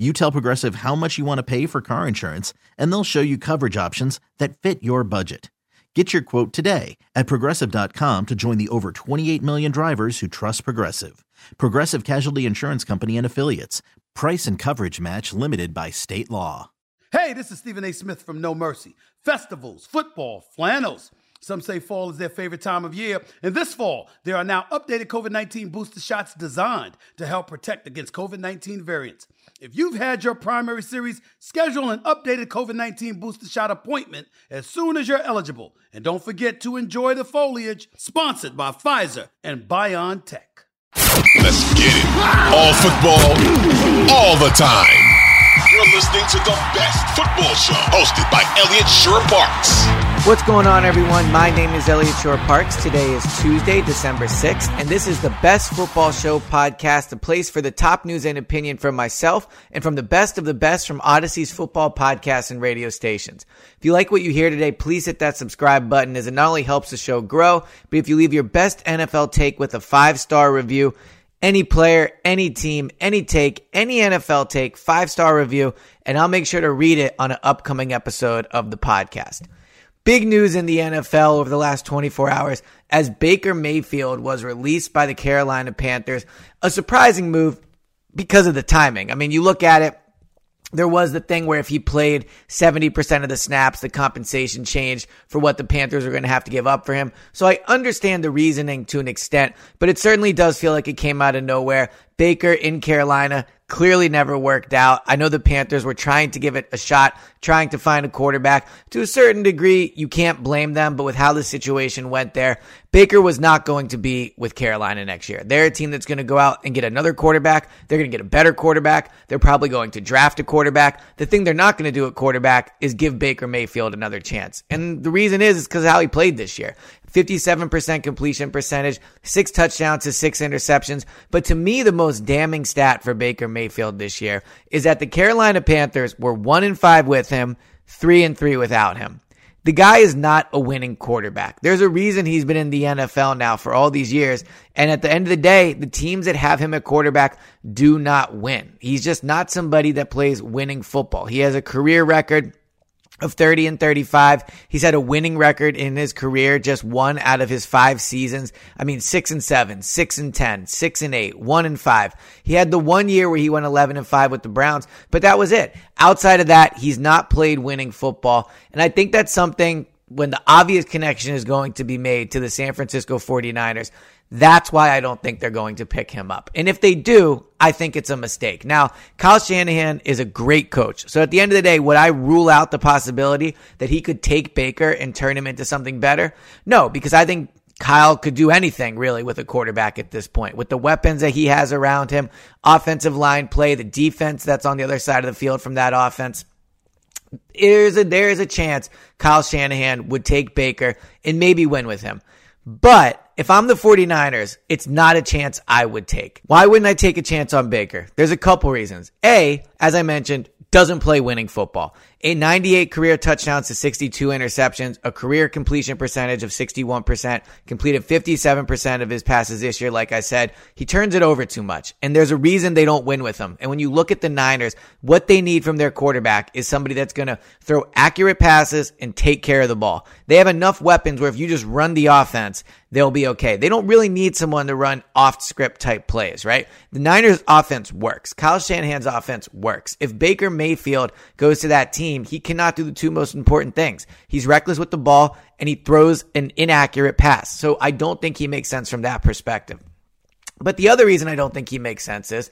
you tell Progressive how much you want to pay for car insurance, and they'll show you coverage options that fit your budget. Get your quote today at progressive.com to join the over 28 million drivers who trust Progressive. Progressive Casualty Insurance Company and Affiliates. Price and coverage match limited by state law. Hey, this is Stephen A. Smith from No Mercy. Festivals, football, flannels. Some say fall is their favorite time of year. And this fall, there are now updated COVID 19 booster shots designed to help protect against COVID 19 variants. If you've had your primary series, schedule an updated COVID 19 booster shot appointment as soon as you're eligible. And don't forget to enjoy the foliage, sponsored by Pfizer and BioNTech. Let's get it. All football, all the time. You're listening to the best football show hosted by Elliot Shorr-Parks. What's going on, everyone? My name is Elliot Shorr-Parks. Today is Tuesday, December 6th, and this is the Best Football Show podcast, a place for the top news and opinion from myself and from the best of the best from Odyssey's football podcasts and radio stations. If you like what you hear today, please hit that subscribe button as it not only helps the show grow, but if you leave your best NFL take with a five star review, any player, any team, any take, any NFL take, five star review, and I'll make sure to read it on an upcoming episode of the podcast. Big news in the NFL over the last 24 hours as Baker Mayfield was released by the Carolina Panthers. A surprising move because of the timing. I mean, you look at it, there was the thing where if he played 70% of the snaps, the compensation changed for what the Panthers are going to have to give up for him. So I understand the reasoning to an extent, but it certainly does feel like it came out of nowhere. Baker in Carolina clearly never worked out. I know the Panthers were trying to give it a shot, trying to find a quarterback. To a certain degree, you can't blame them, but with how the situation went there, Baker was not going to be with Carolina next year. They're a team that's going to go out and get another quarterback. They're going to get a better quarterback. They're probably going to draft a quarterback. The thing they're not going to do at quarterback is give Baker Mayfield another chance. And the reason is, is because how he played this year. 57% completion percentage, six touchdowns to six interceptions. But to me, the most damning stat for Baker Mayfield this year is that the Carolina Panthers were one and five with him, three and three without him. The guy is not a winning quarterback. There's a reason he's been in the NFL now for all these years. And at the end of the day, the teams that have him at quarterback do not win. He's just not somebody that plays winning football. He has a career record of 30 and 35. He's had a winning record in his career, just one out of his five seasons. I mean, six and seven, six and 10, six and eight, one and five. He had the one year where he went 11 and five with the Browns, but that was it. Outside of that, he's not played winning football. And I think that's something when the obvious connection is going to be made to the San Francisco 49ers. That's why I don't think they're going to pick him up. And if they do, I think it's a mistake. Now, Kyle Shanahan is a great coach. So at the end of the day, would I rule out the possibility that he could take Baker and turn him into something better? No, because I think Kyle could do anything really with a quarterback at this point. With the weapons that he has around him, offensive line play, the defense that's on the other side of the field from that offense. There's a, there is a chance Kyle Shanahan would take Baker and maybe win with him. But if I'm the 49ers, it's not a chance I would take. Why wouldn't I take a chance on Baker? There's a couple reasons. A, as I mentioned, doesn't play winning football. A 98 career touchdowns to 62 interceptions, a career completion percentage of 61%, completed 57% of his passes this year. Like I said, he turns it over too much. And there's a reason they don't win with him. And when you look at the Niners, what they need from their quarterback is somebody that's going to throw accurate passes and take care of the ball. They have enough weapons where if you just run the offense, they'll be okay. They don't really need someone to run off script type plays, right? The Niners offense works. Kyle Shanahan's offense works. If Baker Mayfield goes to that team, he cannot do the two most important things. He's reckless with the ball and he throws an inaccurate pass. So I don't think he makes sense from that perspective. But the other reason I don't think he makes sense is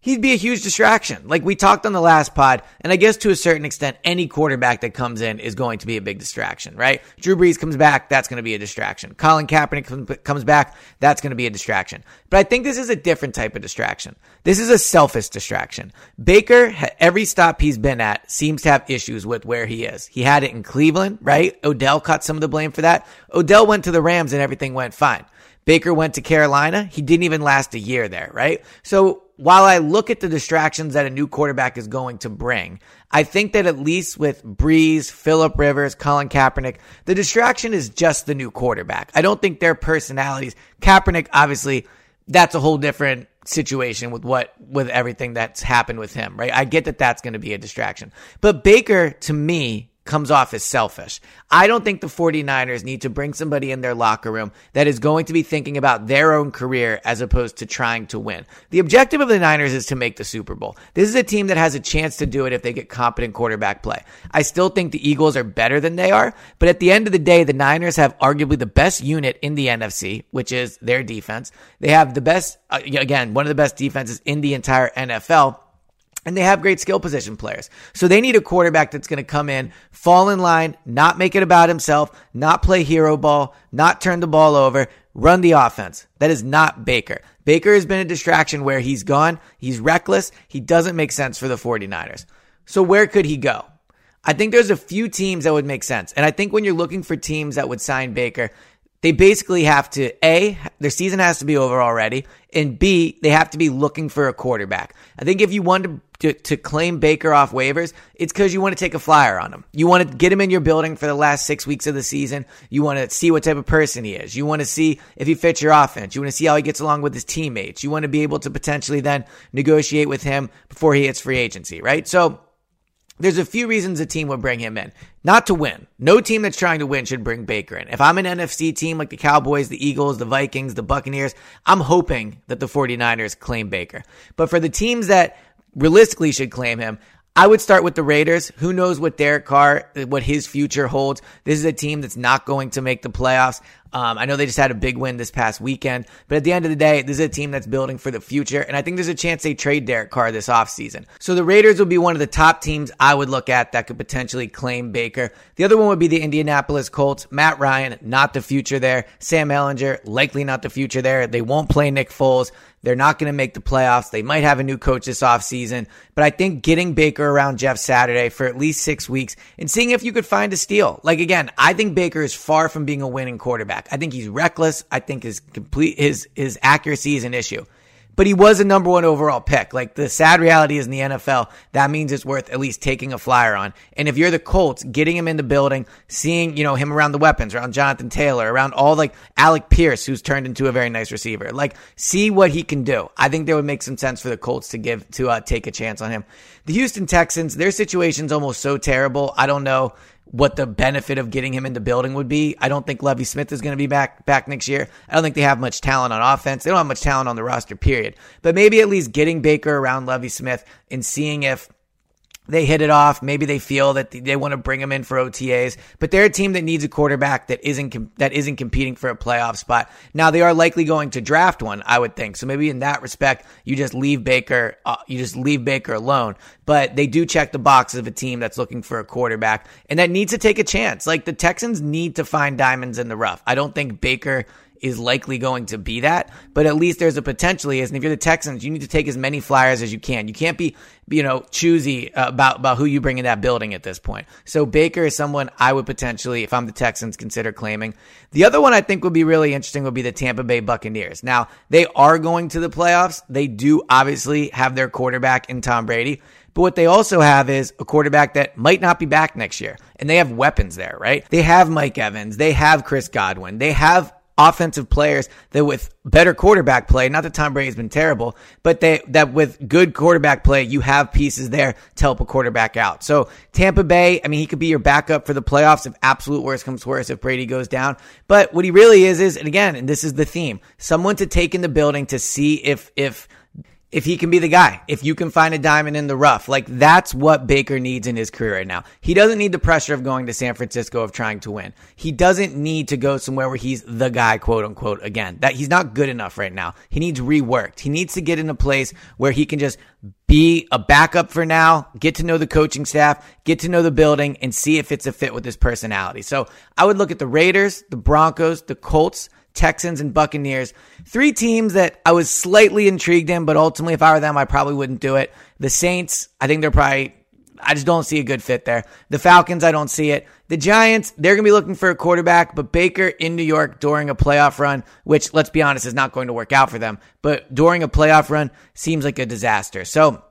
he'd be a huge distraction. Like we talked on the last pod, and I guess to a certain extent, any quarterback that comes in is going to be a big distraction, right? Drew Brees comes back, that's going to be a distraction. Colin Kaepernick comes back, that's going to be a distraction. But I think this is a different type of distraction. This is a selfish distraction. Baker, every stop he's been at, seems to have issues with where he is. He had it in Cleveland, right? Odell caught some of the blame for that. Odell went to the Rams and everything went fine. Baker went to Carolina. He didn't even last a year there, right? So while I look at the distractions that a new quarterback is going to bring, I think that at least with Brees, Philip Rivers, Colin Kaepernick, the distraction is just the new quarterback. I don't think their personalities. Kaepernick, obviously, that's a whole different situation with what with everything that's happened with him, right? I get that that's going to be a distraction. But Baker to me comes off as selfish. I don't think the 49ers need to bring somebody in their locker room that is going to be thinking about their own career as opposed to trying to win. The objective of the Niners is to make the Super Bowl. This is a team that has a chance to do it if they get competent quarterback play. I still think the Eagles are better than they are, but at the end of the day, the Niners have arguably the best unit in the NFC, which is their defense. They have the best, uh, again, one of the best defenses in the entire NFL. And they have great skill position players. So they need a quarterback that's going to come in, fall in line, not make it about himself, not play hero ball, not turn the ball over, run the offense. That is not Baker. Baker has been a distraction where he's gone. He's reckless. He doesn't make sense for the 49ers. So where could he go? I think there's a few teams that would make sense. And I think when you're looking for teams that would sign Baker, they basically have to A, their season has to be over already, and B, they have to be looking for a quarterback. I think if you want to to, to claim Baker off waivers, it's because you want to take a flyer on him. You want to get him in your building for the last six weeks of the season. You want to see what type of person he is. You want to see if he fits your offense. You want to see how he gets along with his teammates. You want to be able to potentially then negotiate with him before he hits free agency, right? So there's a few reasons a team would bring him in. Not to win. No team that's trying to win should bring Baker in. If I'm an NFC team like the Cowboys, the Eagles, the Vikings, the Buccaneers, I'm hoping that the 49ers claim Baker. But for the teams that realistically should claim him. I would start with the Raiders. Who knows what Derek Carr, what his future holds? This is a team that's not going to make the playoffs. Um, I know they just had a big win this past weekend, but at the end of the day, this is a team that's building for the future, and I think there's a chance they trade Derek Carr this offseason. So the Raiders would be one of the top teams I would look at that could potentially claim Baker. The other one would be the Indianapolis Colts. Matt Ryan, not the future there. Sam Ehlinger, likely not the future there. They won't play Nick Foles. They're not going to make the playoffs. They might have a new coach this offseason, but I think getting Baker around Jeff Saturday for at least six weeks and seeing if you could find a steal. Like again, I think Baker is far from being a winning quarterback. I think he's reckless. I think his complete his his accuracy is an issue but he was a number one overall pick. Like the sad reality is in the NFL, that means it's worth at least taking a flyer on. And if you're the Colts, getting him in the building, seeing, you know, him around the weapons, around Jonathan Taylor, around all like Alec Pierce, who's turned into a very nice receiver, like see what he can do. I think there would make some sense for the Colts to give, to uh, take a chance on him. The Houston Texans, their situation's almost so terrible. I don't know what the benefit of getting him in the building would be. I don't think Lovie Smith is going to be back back next year. I don't think they have much talent on offense. They don't have much talent on the roster, period. But maybe at least getting Baker around Lovie Smith and seeing if they hit it off. Maybe they feel that they want to bring him in for OTAs, but they're a team that needs a quarterback that isn't that isn't competing for a playoff spot. Now they are likely going to draft one, I would think. So maybe in that respect, you just leave Baker, uh, you just leave Baker alone. But they do check the box of a team that's looking for a quarterback and that needs to take a chance. Like the Texans need to find diamonds in the rough. I don't think Baker is likely going to be that, but at least there's a potentially is. And if you're the Texans, you need to take as many flyers as you can. You can't be, you know, choosy about, about who you bring in that building at this point. So Baker is someone I would potentially, if I'm the Texans, consider claiming. The other one I think would be really interesting would be the Tampa Bay Buccaneers. Now, they are going to the playoffs. They do obviously have their quarterback in Tom Brady. But what they also have is a quarterback that might not be back next year. And they have weapons there, right? They have Mike Evans. They have Chris Godwin. They have offensive players that with better quarterback play, not that Tom Brady's been terrible, but they, that with good quarterback play, you have pieces there to help a quarterback out. So Tampa Bay, I mean, he could be your backup for the playoffs if absolute worst comes worst if Brady goes down. But what he really is, is, and again, and this is the theme, someone to take in the building to see if, if, if he can be the guy, if you can find a diamond in the rough, like that's what Baker needs in his career right now. He doesn't need the pressure of going to San Francisco of trying to win. He doesn't need to go somewhere where he's the guy, quote unquote, again. That he's not good enough right now. He needs reworked. He needs to get in a place where he can just be a backup for now, get to know the coaching staff, get to know the building, and see if it's a fit with his personality. So I would look at the Raiders, the Broncos, the Colts, Texans, and Buccaneers. Three teams that I was slightly intrigued in, but ultimately, if I were them, I probably wouldn't do it. The Saints, I think they're probably, I just don't see a good fit there. The Falcons, I don't see it. The Giants, they're going to be looking for a quarterback, but Baker in New York during a playoff run, which let's be honest, is not going to work out for them, but during a playoff run seems like a disaster. So,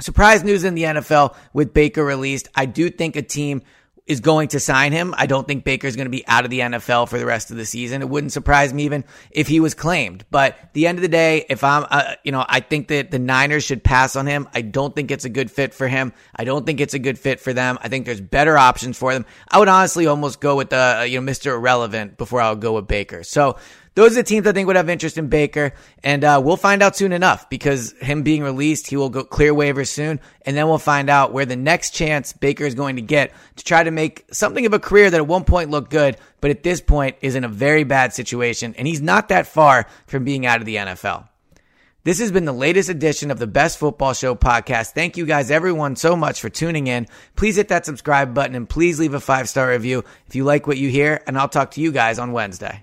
surprise news in the NFL with Baker released. I do think a team is going to sign him. I don't think Baker's going to be out of the NFL for the rest of the season. It wouldn't surprise me even if he was claimed. But the end of the day, if I'm, uh, you know, I think that the Niners should pass on him. I don't think it's a good fit for him. I don't think it's a good fit for them. I think there's better options for them. I would honestly almost go with the, uh, you know, Mr. Irrelevant before I would go with Baker. So those are the teams I think would have interest in Baker, and uh, we'll find out soon enough because him being released, he will go clear waivers soon, and then we'll find out where the next chance Baker is going to get to try to make something of a career that at one point looked good, but at this point is in a very bad situation, and he's not that far from being out of the NFL. This has been the latest edition of the Best Football Show podcast. Thank you guys, everyone, so much for tuning in. Please hit that subscribe button and please leave a five star review if you like what you hear, and I'll talk to you guys on Wednesday.